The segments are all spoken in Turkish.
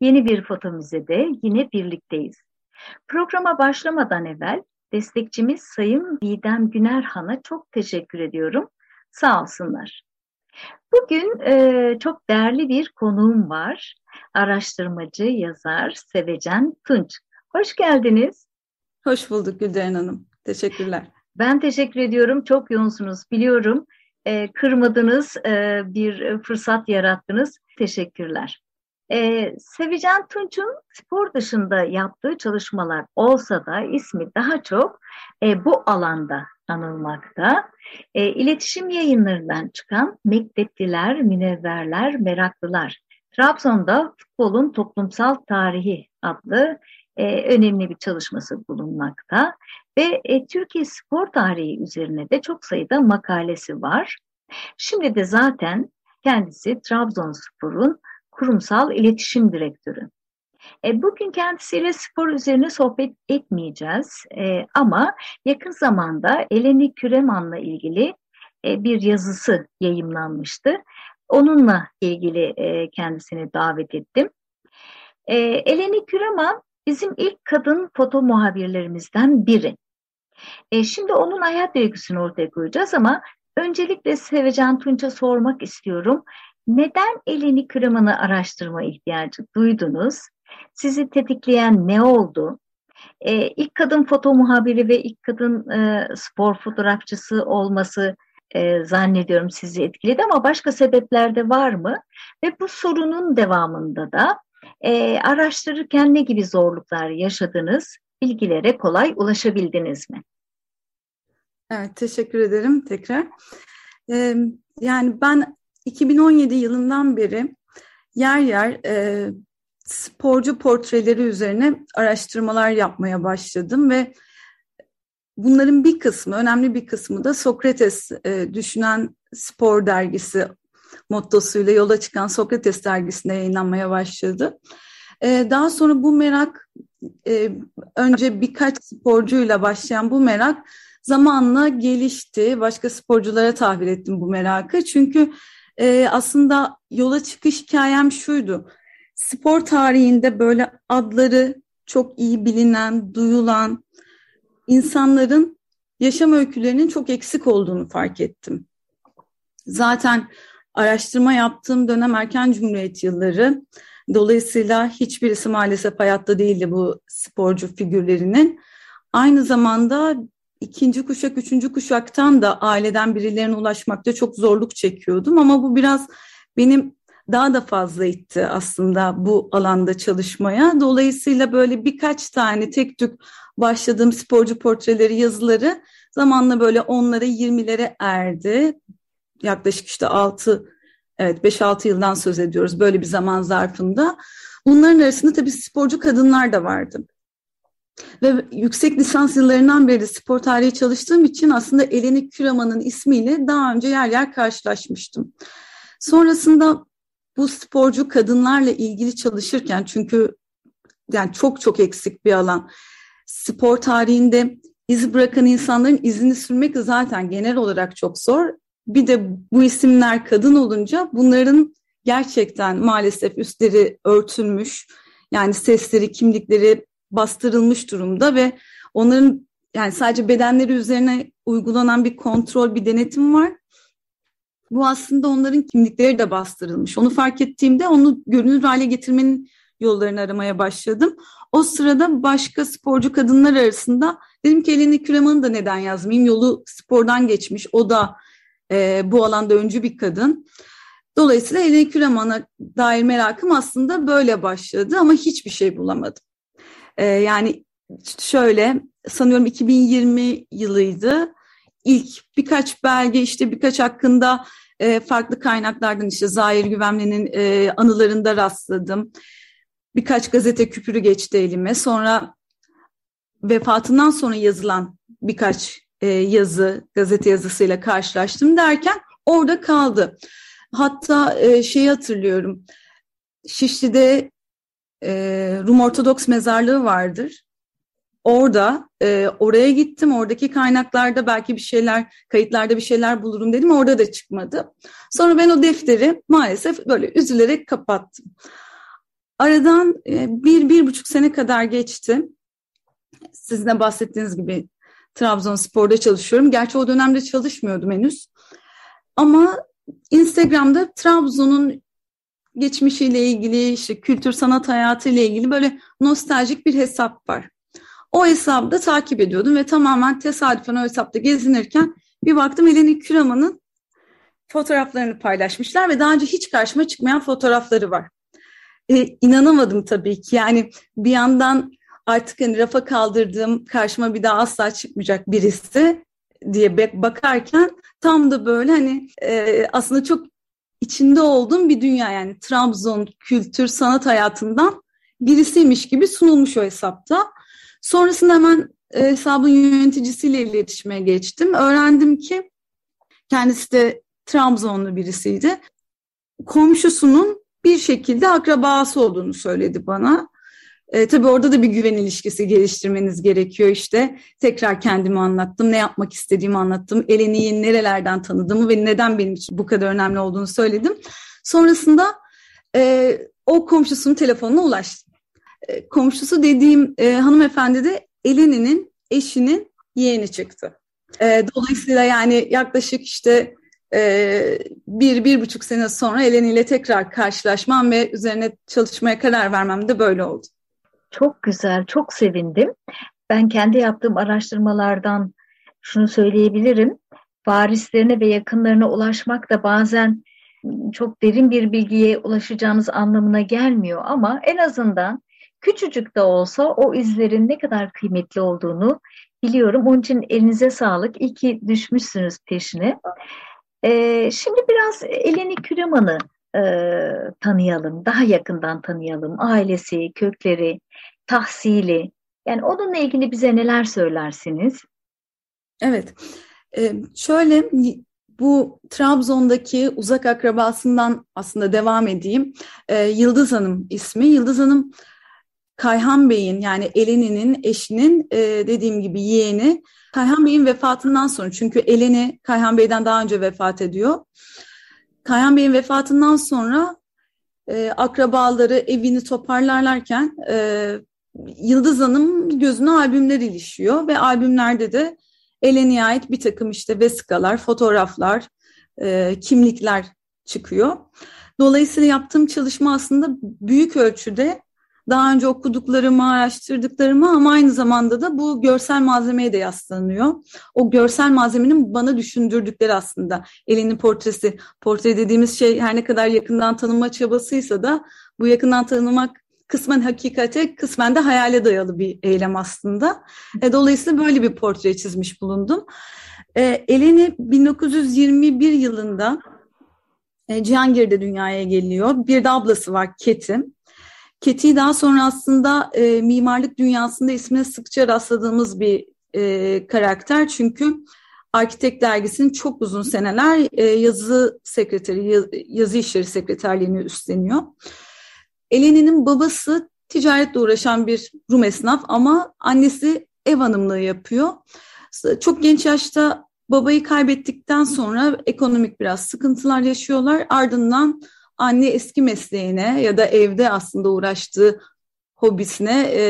Yeni bir foto müzede yine birlikteyiz. Programa başlamadan evvel destekçimiz Sayın Didem Günerhan'a çok teşekkür ediyorum. Sağ olsunlar. Bugün e, çok değerli bir konuğum var. Araştırmacı, yazar Sevecen Tunç. Hoş geldiniz. Hoş bulduk Gülden Hanım. Teşekkürler. Ben teşekkür ediyorum. Çok yoğunsunuz biliyorum. E, kırmadınız, e, bir fırsat yarattınız. Teşekkürler. Ee, Sevican Tunç'un spor dışında yaptığı çalışmalar olsa da ismi daha çok e, bu alanda anılmakta. E, iletişim yayınlarından çıkan Mektepliler, Münevverler, Meraklılar. Trabzon'da futbolun toplumsal tarihi adlı e, önemli bir çalışması bulunmakta. Ve e, Türkiye spor tarihi üzerine de çok sayıda makalesi var. Şimdi de zaten kendisi Trabzonspor'un kurumsal iletişim direktörü. E, bugün kendisiyle spor üzerine sohbet etmeyeceğiz e, ama yakın zamanda Eleni Küreman'la ilgili e, bir yazısı yayımlanmıştı. Onunla ilgili kendisini davet ettim. Eleni Küreman bizim ilk kadın foto muhabirlerimizden biri. Şimdi onun hayat öyküsünü ortaya koyacağız ama öncelikle Sevecan Tunç'a sormak istiyorum. Neden elini kırımını araştırma ihtiyacı duydunuz? Sizi tetikleyen ne oldu? Ee, ilk kadın foto muhabiri ve ilk kadın e, spor fotoğrafçısı olması e, zannediyorum sizi etkiledi ama başka sebepler de var mı? Ve bu sorunun devamında da e, araştırırken ne gibi zorluklar yaşadınız? Bilgilere kolay ulaşabildiniz mi? Evet, teşekkür ederim tekrar. Ee, yani ben 2017 yılından beri yer yer e, sporcu portreleri üzerine araştırmalar yapmaya başladım ve bunların bir kısmı, önemli bir kısmı da Sokrates e, Düşünen Spor Dergisi mottosuyla yola çıkan Sokrates Dergisi'nde yayınlanmaya başladı. E, daha sonra bu merak, e, önce birkaç sporcuyla başlayan bu merak zamanla gelişti. Başka sporculara tahvil ettim bu merakı. Çünkü e, aslında yola çıkış hikayem şuydu. Spor tarihinde böyle adları çok iyi bilinen, duyulan insanların yaşam öykülerinin çok eksik olduğunu fark ettim. Zaten araştırma yaptığım dönem erken cumhuriyet yılları. Dolayısıyla hiçbirisi maalesef hayatta değildi bu sporcu figürlerinin. Aynı zamanda ikinci kuşak, üçüncü kuşaktan da aileden birilerine ulaşmakta çok zorluk çekiyordum. Ama bu biraz benim daha da fazla itti aslında bu alanda çalışmaya. Dolayısıyla böyle birkaç tane tek tük başladığım sporcu portreleri, yazıları zamanla böyle onlara, yirmilere erdi. Yaklaşık işte altı, evet beş altı yıldan söz ediyoruz böyle bir zaman zarfında. Bunların arasında tabii sporcu kadınlar da vardı. Ve yüksek lisans yıllarından beri spor tarihi çalıştığım için aslında Eleni Küraman'ın ismiyle daha önce yer yer karşılaşmıştım. Sonrasında bu sporcu kadınlarla ilgili çalışırken çünkü yani çok çok eksik bir alan. Spor tarihinde iz bırakan insanların izini sürmek zaten genel olarak çok zor. Bir de bu isimler kadın olunca bunların gerçekten maalesef üstleri örtülmüş. Yani sesleri, kimlikleri bastırılmış durumda ve onların yani sadece bedenleri üzerine uygulanan bir kontrol, bir denetim var. Bu aslında onların kimlikleri de bastırılmış. Onu fark ettiğimde onu görünür hale getirmenin yollarını aramaya başladım. O sırada başka sporcu kadınlar arasında dedim ki Eleni Küreman'ı da neden yazmayayım? Yolu spordan geçmiş. O da e, bu alanda öncü bir kadın. Dolayısıyla Eleni Küreman'a dair merakım aslında böyle başladı ama hiçbir şey bulamadım. E, yani şöyle sanıyorum 2020 yılıydı. İlk birkaç belge işte birkaç hakkında e, farklı kaynaklardan işte Zahir Güvenli'nin e, anılarında rastladım. birkaç gazete küpürü geçti elime. Sonra vefatından sonra yazılan birkaç e, yazı, gazete yazısıyla karşılaştım derken orada kaldı. Hatta e, şeyi hatırlıyorum. Şişli'de e, Rum Ortodoks mezarlığı vardır. Orada e, oraya gittim. Oradaki kaynaklarda belki bir şeyler, kayıtlarda bir şeyler bulurum dedim. Orada da çıkmadı. Sonra ben o defteri maalesef böyle üzülerek kapattım. Aradan e, bir, bir buçuk sene kadar geçti. Sizin de bahsettiğiniz gibi Trabzonspor'da çalışıyorum. Gerçi o dönemde çalışmıyordum henüz. Ama Instagram'da Trabzon'un geçmişiyle ilgili, işte kültür sanat hayatı ile ilgili böyle nostaljik bir hesap var. O hesabı da takip ediyordum ve tamamen tesadüfen o hesapta gezinirken bir baktım Eleni Küraman'ın fotoğraflarını paylaşmışlar ve daha önce hiç karşıma çıkmayan fotoğrafları var. Ee, inanamadım tabii ki yani bir yandan artık hani rafa kaldırdığım karşıma bir daha asla çıkmayacak birisi diye bakarken tam da böyle hani e, aslında çok içinde olduğum bir dünya yani Trabzon kültür sanat hayatından birisiymiş gibi sunulmuş o hesapta. Sonrasında hemen e, hesabın yöneticisiyle iletişime geçtim. Öğrendim ki kendisi de Trabzonlu birisiydi. Komşusunun bir şekilde akrabası olduğunu söyledi bana. E, tabii orada da bir güven ilişkisi geliştirmeniz gerekiyor işte. Tekrar kendimi anlattım, ne yapmak istediğimi anlattım. Eleni'yi nerelerden tanıdığımı ve neden benim için bu kadar önemli olduğunu söyledim. Sonrasında e, o komşusunun telefonuna ulaştım. E, komşusu dediğim e, hanımefendi de Eleni'nin eşinin yeğeni çıktı. E, dolayısıyla yani yaklaşık işte e, bir, bir buçuk sene sonra Eleni ile tekrar karşılaşmam ve üzerine çalışmaya karar vermem de böyle oldu. Çok güzel, çok sevindim. Ben kendi yaptığım araştırmalardan şunu söyleyebilirim. Varislerine ve yakınlarına ulaşmak da bazen çok derin bir bilgiye ulaşacağınız anlamına gelmiyor ama en azından küçücük de olsa o izlerin ne kadar kıymetli olduğunu biliyorum. Onun için elinize sağlık. İyi ki düşmüşsünüz peşine. Ee, şimdi biraz Eleni Küreman'ı e, tanıyalım, daha yakından tanıyalım. Ailesi, kökleri, tahsili. Yani onunla ilgili bize neler söylersiniz? Evet, ee, şöyle bu Trabzon'daki uzak akrabasından aslında devam edeyim. Ee, Yıldız Hanım ismi. Yıldız Hanım Kayhan Bey'in yani Eleni'nin eşinin e, dediğim gibi yeğeni. Kayhan Bey'in vefatından sonra çünkü Eleni Kayhan Bey'den daha önce vefat ediyor. Kayhan Bey'in vefatından sonra e, akrabaları evini toparlarlarken e, Yıldız Hanım gözüne albümler ilişiyor ve albümlerde de Eleni'ye ait bir takım işte vesikalar, fotoğraflar, e, kimlikler çıkıyor. Dolayısıyla yaptığım çalışma aslında büyük ölçüde daha önce okuduklarımı, araştırdıklarımı ama aynı zamanda da bu görsel malzemeye de yaslanıyor. O görsel malzemenin bana düşündürdükleri aslında. Elinin portresi, portre dediğimiz şey her ne kadar yakından tanıma çabasıysa da bu yakından tanımak kısmen hakikate, kısmen de hayale dayalı bir eylem aslında. E, dolayısıyla böyle bir portre çizmiş bulundum. E, Eleni 1921 yılında e, Cihangir'de dünyaya geliyor. Bir de ablası var Ketim. Keti daha sonra aslında e, mimarlık dünyasında ismine sıkça rastladığımız bir e, karakter. Çünkü Arkitek Dergisi'nin çok uzun seneler e, yazı sekreteri, yazı işleri sekreterliğini üstleniyor. Eleni'nin babası ticaretle uğraşan bir Rum esnaf ama annesi ev hanımlığı yapıyor. Çok genç yaşta babayı kaybettikten sonra ekonomik biraz sıkıntılar yaşıyorlar. Ardından anne eski mesleğine ya da evde aslında uğraştığı hobisine e,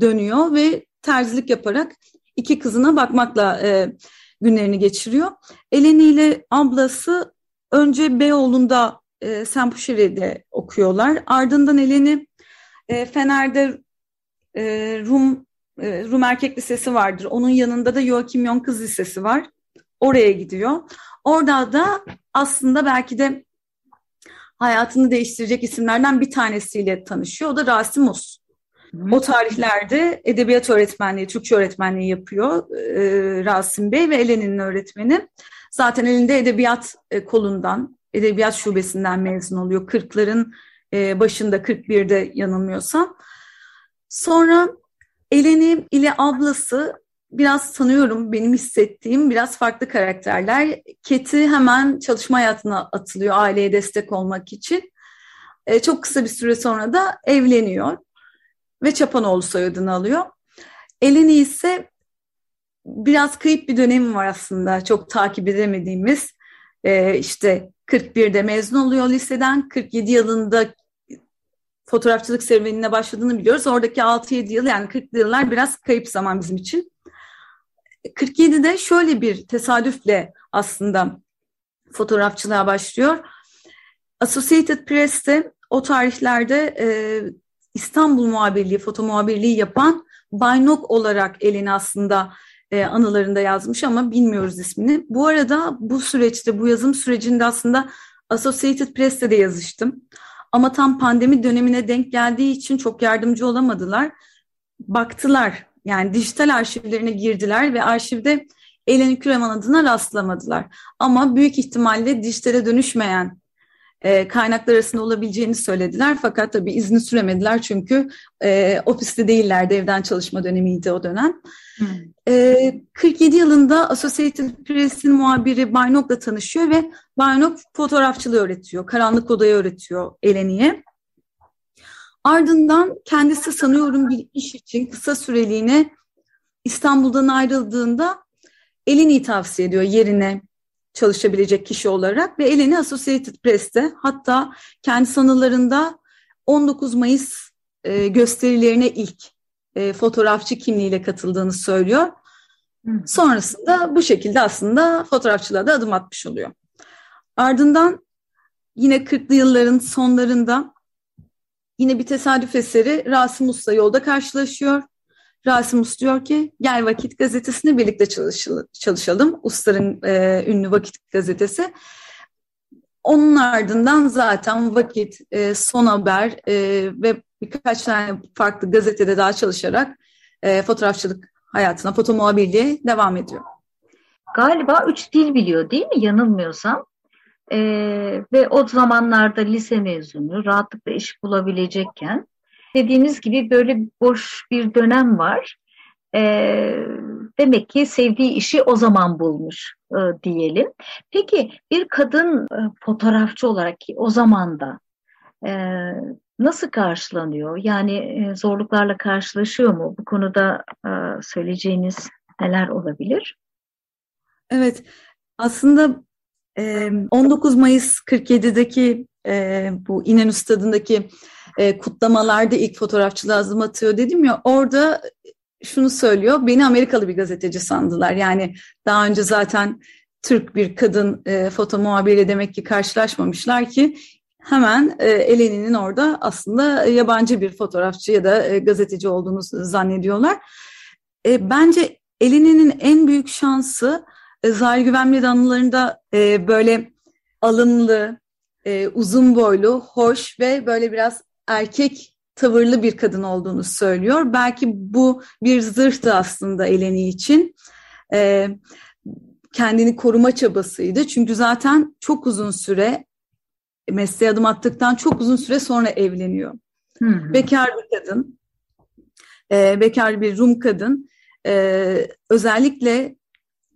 dönüyor ve terzilik yaparak iki kızına bakmakla e, günlerini geçiriyor. Eleni ile ablası önce Beyoğlu'nda e, Sempuşeri'de okuyorlar. Ardından Eleni e, Fener'de e, Rum e, Rum Erkek Lisesi vardır. Onun yanında da Joachim Yon Kız Lisesi var. Oraya gidiyor. Orada da aslında belki de hayatını değiştirecek isimlerden bir tanesiyle tanışıyor. O da Rasim Uz. O tarihlerde edebiyat öğretmenliği, Türkçe öğretmenliği yapıyor e, Rasim Bey ve Eleni'nin öğretmeni. Zaten elinde edebiyat e, kolundan, edebiyat şubesinden mezun oluyor. Kırkların e, başında 41'de yanılmıyorsam. Sonra Eleni ile ablası biraz sanıyorum benim hissettiğim biraz farklı karakterler. Keti hemen çalışma hayatına atılıyor aileye destek olmak için. E, çok kısa bir süre sonra da evleniyor ve Çapanoğlu soyadını alıyor. Eleni ise biraz kayıp bir dönemi var aslında çok takip edemediğimiz. E, işte 41'de mezun oluyor liseden 47 yılında fotoğrafçılık serüvenine başladığını biliyoruz. Oradaki 6-7 yıl yani 40 yıllar biraz kayıp zaman bizim için. 47'de şöyle bir tesadüfle aslında fotoğrafçılığa başlıyor. Associated Press'te o tarihlerde e, İstanbul muhabirliği, foto muhabirliği yapan Baynok olarak elini aslında e, anılarında yazmış ama bilmiyoruz ismini. Bu arada bu süreçte, bu yazım sürecinde aslında Associated Press'te de yazıştım. Ama tam pandemi dönemine denk geldiği için çok yardımcı olamadılar. Baktılar yani dijital arşivlerine girdiler ve arşivde Eleni Küreman adına rastlamadılar. Ama büyük ihtimalle dijitale dönüşmeyen e, kaynaklar arasında olabileceğini söylediler. Fakat tabii izni süremediler çünkü e, ofiste değillerdi, evden çalışma dönemiydi o dönem. Hmm. E, 47 yılında Associated Press'in muhabiri Baynok'la tanışıyor ve Baynok fotoğrafçılığı öğretiyor, karanlık odayı öğretiyor Eleni'ye. Ardından kendisi sanıyorum bir iş için kısa süreliğine İstanbul'dan ayrıldığında Eleni'yi tavsiye ediyor yerine çalışabilecek kişi olarak ve Eleni Associated Press'te hatta kendi sanılarında 19 Mayıs e, gösterilerine ilk e, fotoğrafçı kimliğiyle katıldığını söylüyor. Sonrasında bu şekilde aslında fotoğrafçılığa da adım atmış oluyor. Ardından yine 40'lı yılların sonlarında yine bir tesadüf eseri Rasim Usta yolda karşılaşıyor. Rasim Usta diyor ki gel Vakit gazetesine birlikte çalışalım. Usta'nın e, ünlü Vakit gazetesi. Onun ardından zaten Vakit, e, Son Haber e, ve birkaç tane farklı gazetede daha çalışarak e, fotoğrafçılık hayatına, foto muhabirliğe devam ediyor. Galiba üç dil biliyor değil mi yanılmıyorsam? Ee, ve o zamanlarda lise mezunu rahatlıkla iş bulabilecekken dediğiniz gibi böyle boş bir dönem var. Ee, demek ki sevdiği işi o zaman bulmuş e, diyelim. Peki bir kadın e, fotoğrafçı olarak ki o zaman da e, nasıl karşılanıyor? Yani e, zorluklarla karşılaşıyor mu? Bu konuda e, söyleyeceğiniz neler olabilir? Evet, aslında 19 Mayıs 47'deki bu İnönü Stadı'ndaki kutlamalarda ilk fotoğrafçılığa adım atıyor dedim ya orada şunu söylüyor beni Amerikalı bir gazeteci sandılar yani daha önce zaten Türk bir kadın e, foto muhabiriyle demek ki karşılaşmamışlar ki hemen e, Eleni'nin orada aslında yabancı bir fotoğrafçı ya da e, gazeteci olduğunu zannediyorlar. E, bence Eleni'nin en büyük şansı Zahir Güvenli anılarında e, böyle alımlı, e, uzun boylu, hoş ve böyle biraz erkek tavırlı bir kadın olduğunu söylüyor. Belki bu bir zırhtı aslında Eleni için. E, kendini koruma çabasıydı. Çünkü zaten çok uzun süre mesleğe adım attıktan çok uzun süre sonra evleniyor. Hı Bekar bir kadın, e, bekar bir Rum kadın. E, özellikle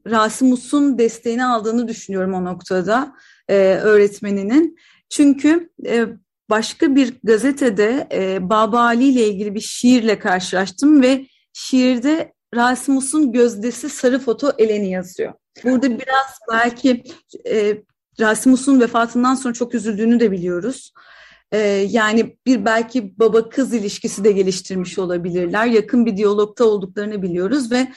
Rasimus'un desteğini aldığını düşünüyorum o noktada e, öğretmeninin. Çünkü e, başka bir gazetede e, Baba Ali ile ilgili bir şiirle karşılaştım ve şiirde Rasimus'un gözdesi sarı foto eleni yazıyor. Burada biraz belki e, Rasimus'un vefatından sonra çok üzüldüğünü de biliyoruz. Ee, yani bir belki baba kız ilişkisi de geliştirmiş olabilirler. Yakın bir diyalogta olduklarını biliyoruz ve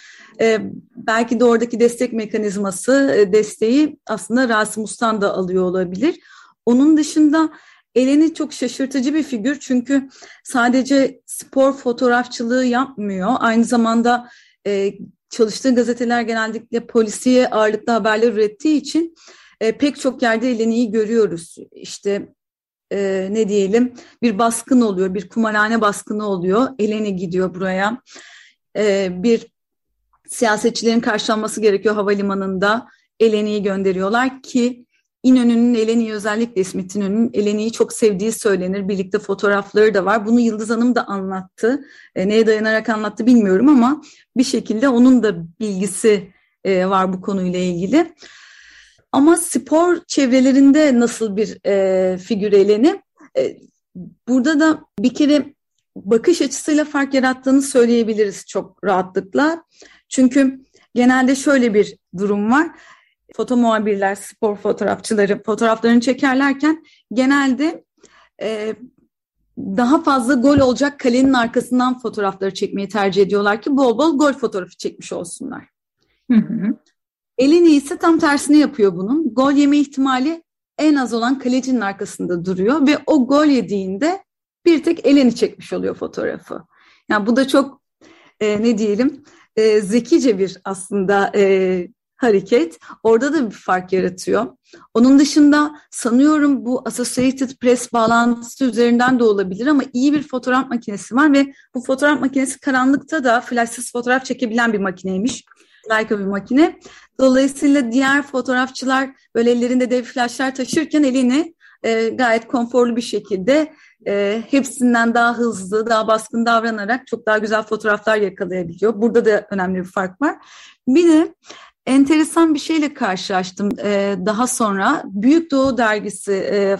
e, belki de oradaki destek mekanizması e, desteği aslında Rasimus'tan da alıyor olabilir. Onun dışında Eleni çok şaşırtıcı bir figür çünkü sadece spor fotoğrafçılığı yapmıyor. Aynı zamanda e, çalıştığı gazeteler genellikle polisiye ağırlıklı haberler ürettiği için pek çok yerde Eleni'yi görüyoruz. İşte e, ne diyelim bir baskın oluyor, bir kumarhane baskını oluyor. Eleni gidiyor buraya. E, bir siyasetçilerin karşılanması gerekiyor havalimanında. Eleni'yi gönderiyorlar ki İnönü'nün Eleni'yi özellikle İsmet İnönü'nün Eleni'yi çok sevdiği söylenir. Birlikte fotoğrafları da var. Bunu Yıldız Hanım da anlattı. E, neye dayanarak anlattı bilmiyorum ama bir şekilde onun da bilgisi e, var bu konuyla ilgili. Ama spor çevrelerinde nasıl bir e, figür? E, burada da bir kere bakış açısıyla fark yarattığını söyleyebiliriz çok rahatlıkla. Çünkü genelde şöyle bir durum var foto muhabirler, spor fotoğrafçıları fotoğraflarını çekerlerken genelde e, daha fazla gol olacak kalenin arkasından fotoğrafları çekmeyi tercih ediyorlar ki bol bol gol fotoğrafı çekmiş olsunlar. Hı hı. Elini ise tam tersini yapıyor bunun. Gol yeme ihtimali en az olan kalecinin arkasında duruyor ve o gol yediğinde bir tek elini çekmiş oluyor fotoğrafı. Yani bu da çok e, ne diyelim e, zekice bir aslında e, hareket orada da bir fark yaratıyor. Onun dışında sanıyorum bu Associated Press bağlantısı üzerinden de olabilir ama iyi bir fotoğraf makinesi var ve bu fotoğraf makinesi karanlıkta da flashsız fotoğraf çekebilen bir makineymiş. Leica bir makine. Dolayısıyla diğer fotoğrafçılar böyle ellerinde dev flashlar taşırken elini e, gayet konforlu bir şekilde e, hepsinden daha hızlı, daha baskın davranarak çok daha güzel fotoğraflar yakalayabiliyor. Burada da önemli bir fark var. Bir de enteresan bir şeyle karşılaştım e, daha sonra. Büyük Doğu dergisi e,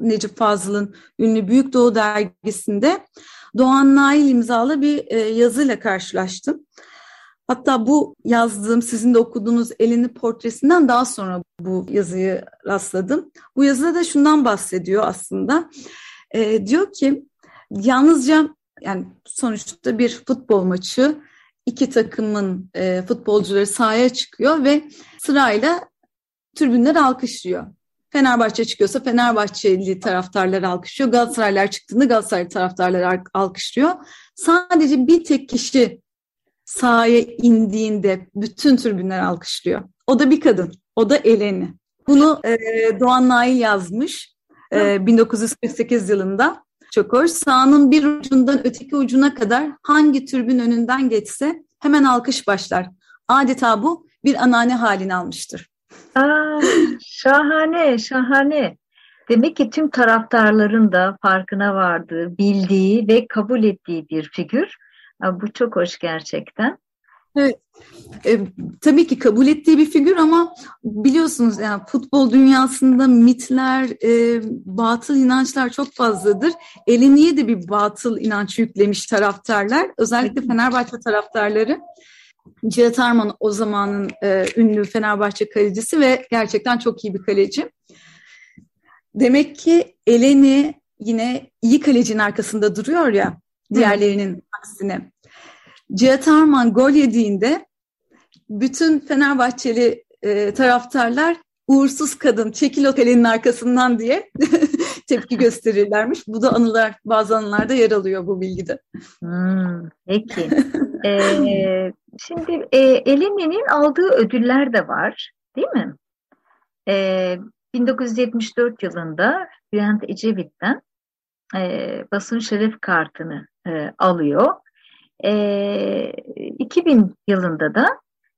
Necip Fazıl'ın ünlü Büyük Doğu dergisinde Doğan Nail imzalı bir e, yazıyla karşılaştım. Hatta bu yazdığım sizin de okuduğunuz elini portresinden daha sonra bu yazıyı rastladım. Bu yazıda da şundan bahsediyor aslında. E, diyor ki yalnızca yani sonuçta bir futbol maçı iki takımın e, futbolcuları sahaya çıkıyor ve sırayla tribünler alkışlıyor. Fenerbahçe çıkıyorsa Fenerbahçeli taraftarlar alkışlıyor. Galatasaraylar çıktığında Galatasaray taraftarlar alkışlıyor. Sadece bir tek kişi sahaya indiğinde bütün tribünler alkışlıyor. O da bir kadın. O da Eleni. Bunu e, Doğan Nail yazmış e, 1948 yılında. Çok hoş. Sahanın bir ucundan öteki ucuna kadar hangi türbün önünden geçse hemen alkış başlar. Adeta bu bir anane halini almıştır. Aa, şahane, şahane. Demek ki tüm taraftarların da farkına vardığı, bildiği ve kabul ettiği bir figür. Bu çok hoş gerçekten. Evet. E, tabii ki kabul ettiği bir figür ama biliyorsunuz yani futbol dünyasında mitler, e, batıl inançlar çok fazladır. Eliniye de bir batıl inanç yüklemiş taraftarlar. Özellikle Fenerbahçe taraftarları. Cihat Arman o zamanın e, ünlü Fenerbahçe kalecisi ve gerçekten çok iyi bir kaleci. Demek ki Eleni yine iyi kalecinin arkasında duruyor ya diğerlerinin aksine. Cihat Arman gol yediğinde bütün Fenerbahçeli e, taraftarlar uğursuz kadın çekil otelinin arkasından diye tepki gösterirlermiş. Bu da anılar bazı anılarda yer alıyor bu bilgide. Hmm, peki. ee, şimdi e, Eleni'nin aldığı ödüller de var değil mi? Ee, 1974 yılında Bülent Ecevit'ten e, basın şeref kartını e, alıyor e, 2000 yılında da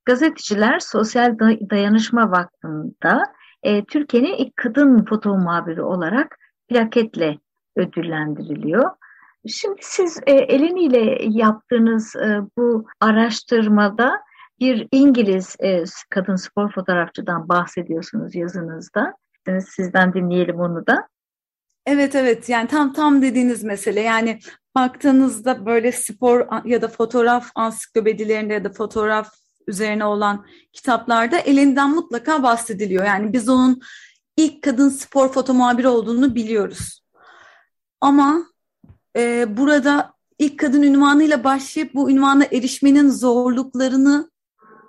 Gazeteciler Sosyal Dayanışma Vakfı'nda e, Türkiye'nin ilk kadın foto muhabiri olarak plaketle ödüllendiriliyor. Şimdi siz e, eliniyle yaptığınız e, bu araştırmada bir İngiliz e, kadın spor fotoğrafçıdan bahsediyorsunuz yazınızda. Sizden dinleyelim onu da. Evet evet yani tam tam dediğiniz mesele yani baktığınızda böyle spor ya da fotoğraf ansiklopedilerinde ya da fotoğraf üzerine olan kitaplarda elinden mutlaka bahsediliyor. Yani biz onun ilk kadın spor foto muhabiri olduğunu biliyoruz. Ama e, burada ilk kadın ünvanıyla başlayıp bu ünvana erişmenin zorluklarını,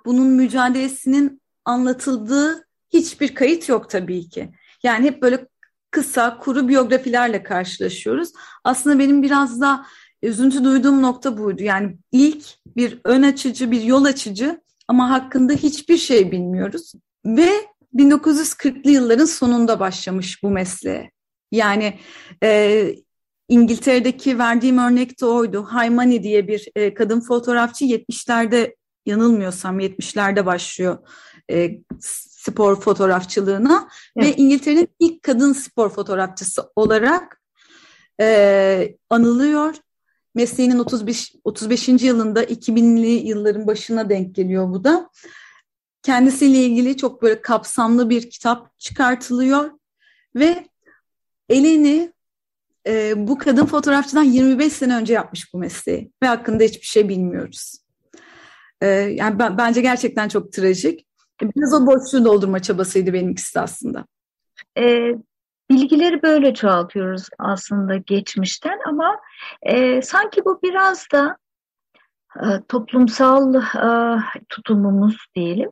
bunun mücadelesinin anlatıldığı hiçbir kayıt yok tabii ki. Yani hep böyle kısa, kuru biyografilerle karşılaşıyoruz. Aslında benim biraz da üzüntü duyduğum nokta buydu. Yani ilk bir ön açıcı, bir yol açıcı ama hakkında hiçbir şey bilmiyoruz. Ve 1940'lı yılların sonunda başlamış bu mesleğe. Yani e, İngiltere'deki verdiğim örnek de oydu. Haymani diye bir e, kadın fotoğrafçı 70'lerde yanılmıyorsam 70'lerde başlıyor e, spor fotoğrafçılığına evet. ve İngiltere'nin ilk kadın spor fotoğrafçısı olarak e, anılıyor. Mesleğinin 35, 35. yılında 2000'li yılların başına denk geliyor bu da. Kendisiyle ilgili çok böyle kapsamlı bir kitap çıkartılıyor ve Eleni e, bu kadın fotoğrafçıdan 25 sene önce yapmış bu mesleği ve hakkında hiçbir şey bilmiyoruz. E, yani ben, bence gerçekten çok trajik. Biraz o boşluğu doldurma çabasıydı benimkisi aslında. E, bilgileri böyle çoğaltıyoruz aslında geçmişten ama e, sanki bu biraz da e, toplumsal e, tutumumuz diyelim.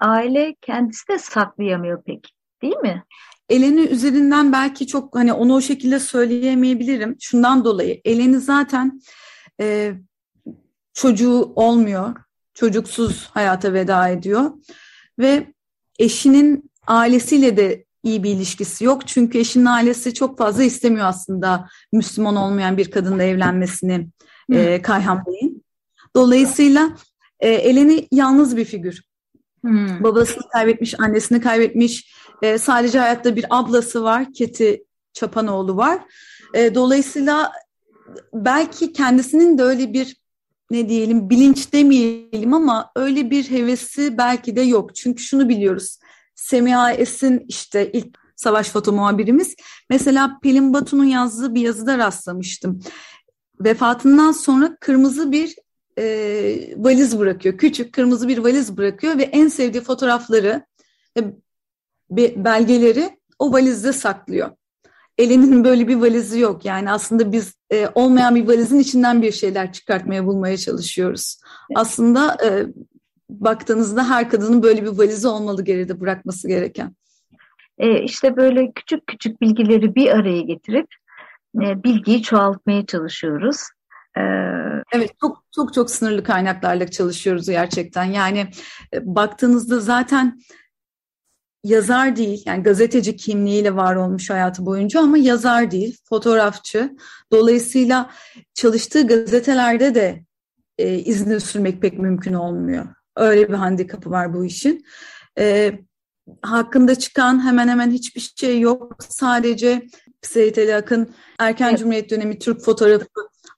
Aile kendisi de saklayamıyor pek değil mi? Eleni üzerinden belki çok hani onu o şekilde söyleyemeyebilirim. Şundan dolayı Eleni zaten e, çocuğu olmuyor. Çocuksuz hayata veda ediyor. Ve eşinin ailesiyle de iyi bir ilişkisi yok. Çünkü eşinin ailesi çok fazla istemiyor aslında Müslüman olmayan bir kadınla evlenmesini e, Kayhan Bey'in. Dolayısıyla e, Eleni yalnız bir figür. Hmm. Babasını kaybetmiş, annesini kaybetmiş. E, sadece hayatta bir ablası var, Keti Çapanoğlu var. E, dolayısıyla belki kendisinin de öyle bir ne diyelim bilinç demeyelim ama öyle bir hevesi belki de yok. Çünkü şunu biliyoruz. Semiha Esin işte ilk savaş foto muhabirimiz. Mesela Pelin Batu'nun yazdığı bir yazıda rastlamıştım. Vefatından sonra kırmızı bir e, valiz bırakıyor. Küçük kırmızı bir valiz bırakıyor ve en sevdiği fotoğrafları belgeleri o valizde saklıyor. Elinin böyle bir valizi yok. Yani aslında biz e, olmayan bir valizin içinden bir şeyler çıkartmaya bulmaya çalışıyoruz. Evet. Aslında e, baktığınızda her kadının böyle bir valizi olmalı geride bırakması gereken. E, işte böyle küçük küçük bilgileri bir araya getirip e, bilgiyi çoğaltmaya çalışıyoruz. E, evet çok çok çok sınırlı kaynaklarla çalışıyoruz gerçekten. Yani e, baktığınızda zaten yazar değil yani gazeteci kimliğiyle var olmuş hayatı boyunca ama yazar değil fotoğrafçı. Dolayısıyla çalıştığı gazetelerde de e, izni sürmek pek mümkün olmuyor. Öyle bir handikapı var bu işin. E, hakkında çıkan hemen hemen hiçbir şey yok. Sadece Seyit Ali Akın Erken. Cumhuriyet Dönemi Türk Fotoğrafı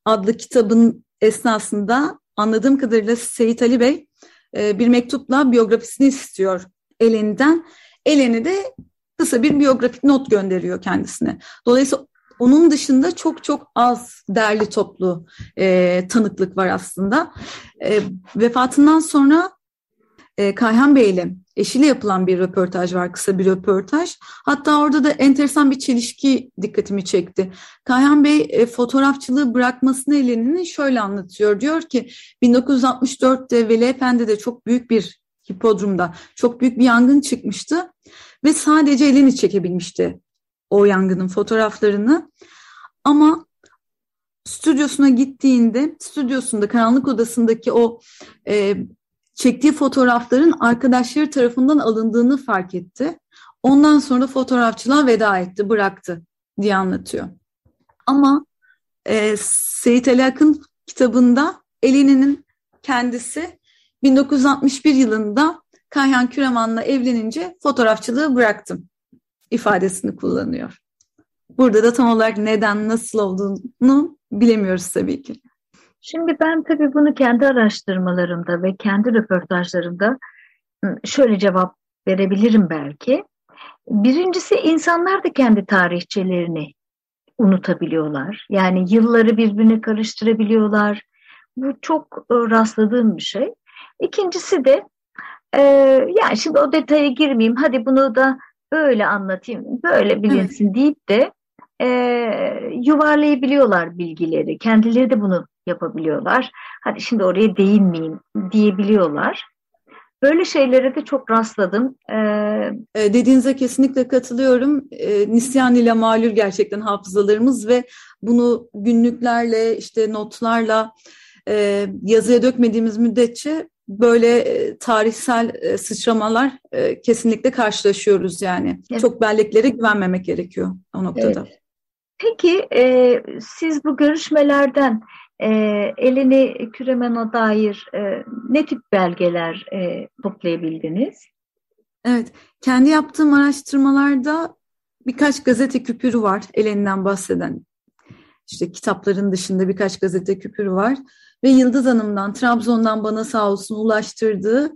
adlı kitabın esnasında anladığım kadarıyla Seyit Ali Bey e, bir mektupla biyografisini istiyor Eleni'den. Eleni de kısa bir biyografik not gönderiyor kendisine. Dolayısıyla onun dışında çok çok az derli toplu e, tanıklık var aslında. E, vefatından sonra e, Kayhan Bey ile eşiyle yapılan bir röportaj var, kısa bir röportaj. Hatta orada da enteresan bir çelişki dikkatimi çekti. Kayhan Bey e, fotoğrafçılığı bırakmasını Eleni'nin şöyle anlatıyor. Diyor ki 1964'te Veli Efendi'de çok büyük bir hipodromda çok büyük bir yangın çıkmıştı ve sadece elini çekebilmişti o yangının fotoğraflarını. Ama stüdyosuna gittiğinde stüdyosunda karanlık odasındaki o e, çektiği fotoğrafların arkadaşları tarafından alındığını fark etti. Ondan sonra fotoğrafçılığa veda etti, bıraktı diye anlatıyor. Ama e, Seyit Ali Akın kitabında Elini'nin kendisi 1961 yılında Kayhan Küreman'la evlenince fotoğrafçılığı bıraktım ifadesini kullanıyor. Burada da tam olarak neden, nasıl olduğunu bilemiyoruz tabii ki. Şimdi ben tabii bunu kendi araştırmalarımda ve kendi röportajlarımda şöyle cevap verebilirim belki. Birincisi insanlar da kendi tarihçelerini unutabiliyorlar. Yani yılları birbirine karıştırabiliyorlar. Bu çok rastladığım bir şey. İkincisi de e, yani şimdi o detaya girmeyeyim hadi bunu da böyle anlatayım böyle bilinsin evet. deyip de e, yuvarlayabiliyorlar bilgileri. Kendileri de bunu yapabiliyorlar. Hadi şimdi oraya değinmeyeyim diyebiliyorlar. Böyle şeylere de çok rastladım. Ee, Dediğinize kesinlikle katılıyorum. Ee, nisyan ile malur gerçekten hafızalarımız ve bunu günlüklerle, işte notlarla e, yazıya dökmediğimiz müddetçe böyle tarihsel sıçramalar kesinlikle karşılaşıyoruz yani. Evet. Çok belleklere güvenmemek gerekiyor o noktada. Evet. Peki e, siz bu görüşmelerden e, elini Küremen'e dair e, ne tip belgeler e, toplayabildiniz? Evet, kendi yaptığım araştırmalarda birkaç gazete küpürü var Eleni'nden bahseden. İşte kitapların dışında birkaç gazete küpürü var. Ve Yıldız Hanım'dan, Trabzon'dan bana sağ olsun ulaştırdığı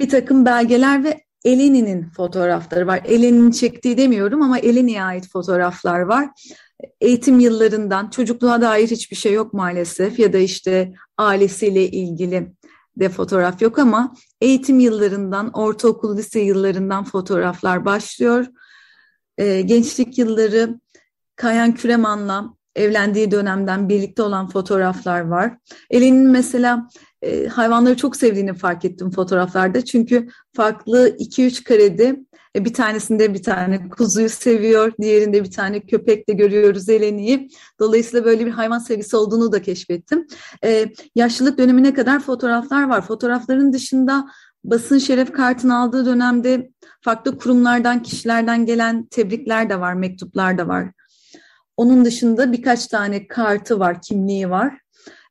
bir takım belgeler ve Eleni'nin fotoğrafları var. Eleni'nin çektiği demiyorum ama Eleni'ye ait fotoğraflar var. Eğitim yıllarından çocukluğa dair hiçbir şey yok maalesef ya da işte ailesiyle ilgili de fotoğraf yok ama eğitim yıllarından, ortaokul, lise yıllarından fotoğraflar başlıyor. Ee, gençlik yılları Kayan Küreman'la evlendiği dönemden birlikte olan fotoğraflar var. Elinin mesela e, hayvanları çok sevdiğini fark ettim fotoğraflarda. Çünkü farklı 2-3 karede e, bir tanesinde bir tane kuzuyu seviyor, diğerinde bir tane köpek de görüyoruz Eleni'yi. Dolayısıyla böyle bir hayvan sevgisi olduğunu da keşfettim. E, yaşlılık dönemine kadar fotoğraflar var. Fotoğrafların dışında basın şeref kartını aldığı dönemde farklı kurumlardan, kişilerden gelen tebrikler de var, mektuplar da var. Onun dışında birkaç tane kartı var, kimliği var.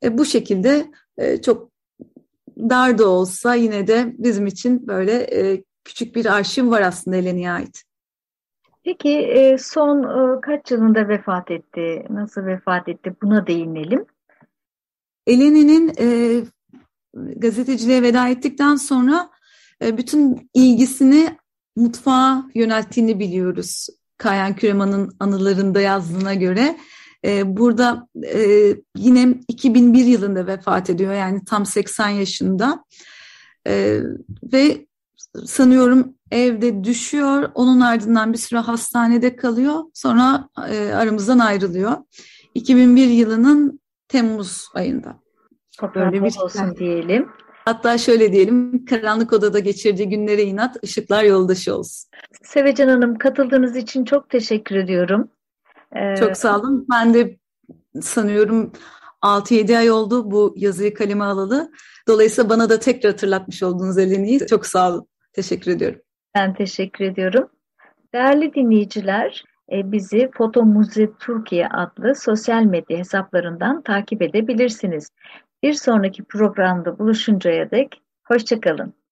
E, bu şekilde e, çok dar da olsa yine de bizim için böyle e, küçük bir arşiv var aslında Eleni'ye ait. Peki e, son e, kaç yılında vefat etti? Nasıl vefat etti? Buna değinelim. Eleni'nin e, gazeteciliğe veda ettikten sonra e, bütün ilgisini mutfağa yönelttiğini biliyoruz. Kayan Küreman'ın anılarında yazdığına göre. E, burada e, yine 2001 yılında vefat ediyor yani tam 80 yaşında. E, ve sanıyorum evde düşüyor. Onun ardından bir süre hastanede kalıyor. Sonra e, aramızdan ayrılıyor. 2001 yılının Temmuz ayında. Böyle bir olsun diyelim. Hatta şöyle diyelim, karanlık odada geçirdiği günlere inat, ışıklar yoldaşı olsun. Sevecan Hanım katıldığınız için çok teşekkür ediyorum. Ee, çok sağ olun. Ben de sanıyorum 6-7 ay oldu bu yazıyı kaleme alalı. Dolayısıyla bana da tekrar hatırlatmış olduğunuz Eleni'yi. Çok sağ olun. Teşekkür ediyorum. Ben teşekkür ediyorum. Değerli dinleyiciler, e, bizi Foto Muze Türkiye adlı sosyal medya hesaplarından takip edebilirsiniz. Bir sonraki programda buluşuncaya dek hoşçakalın.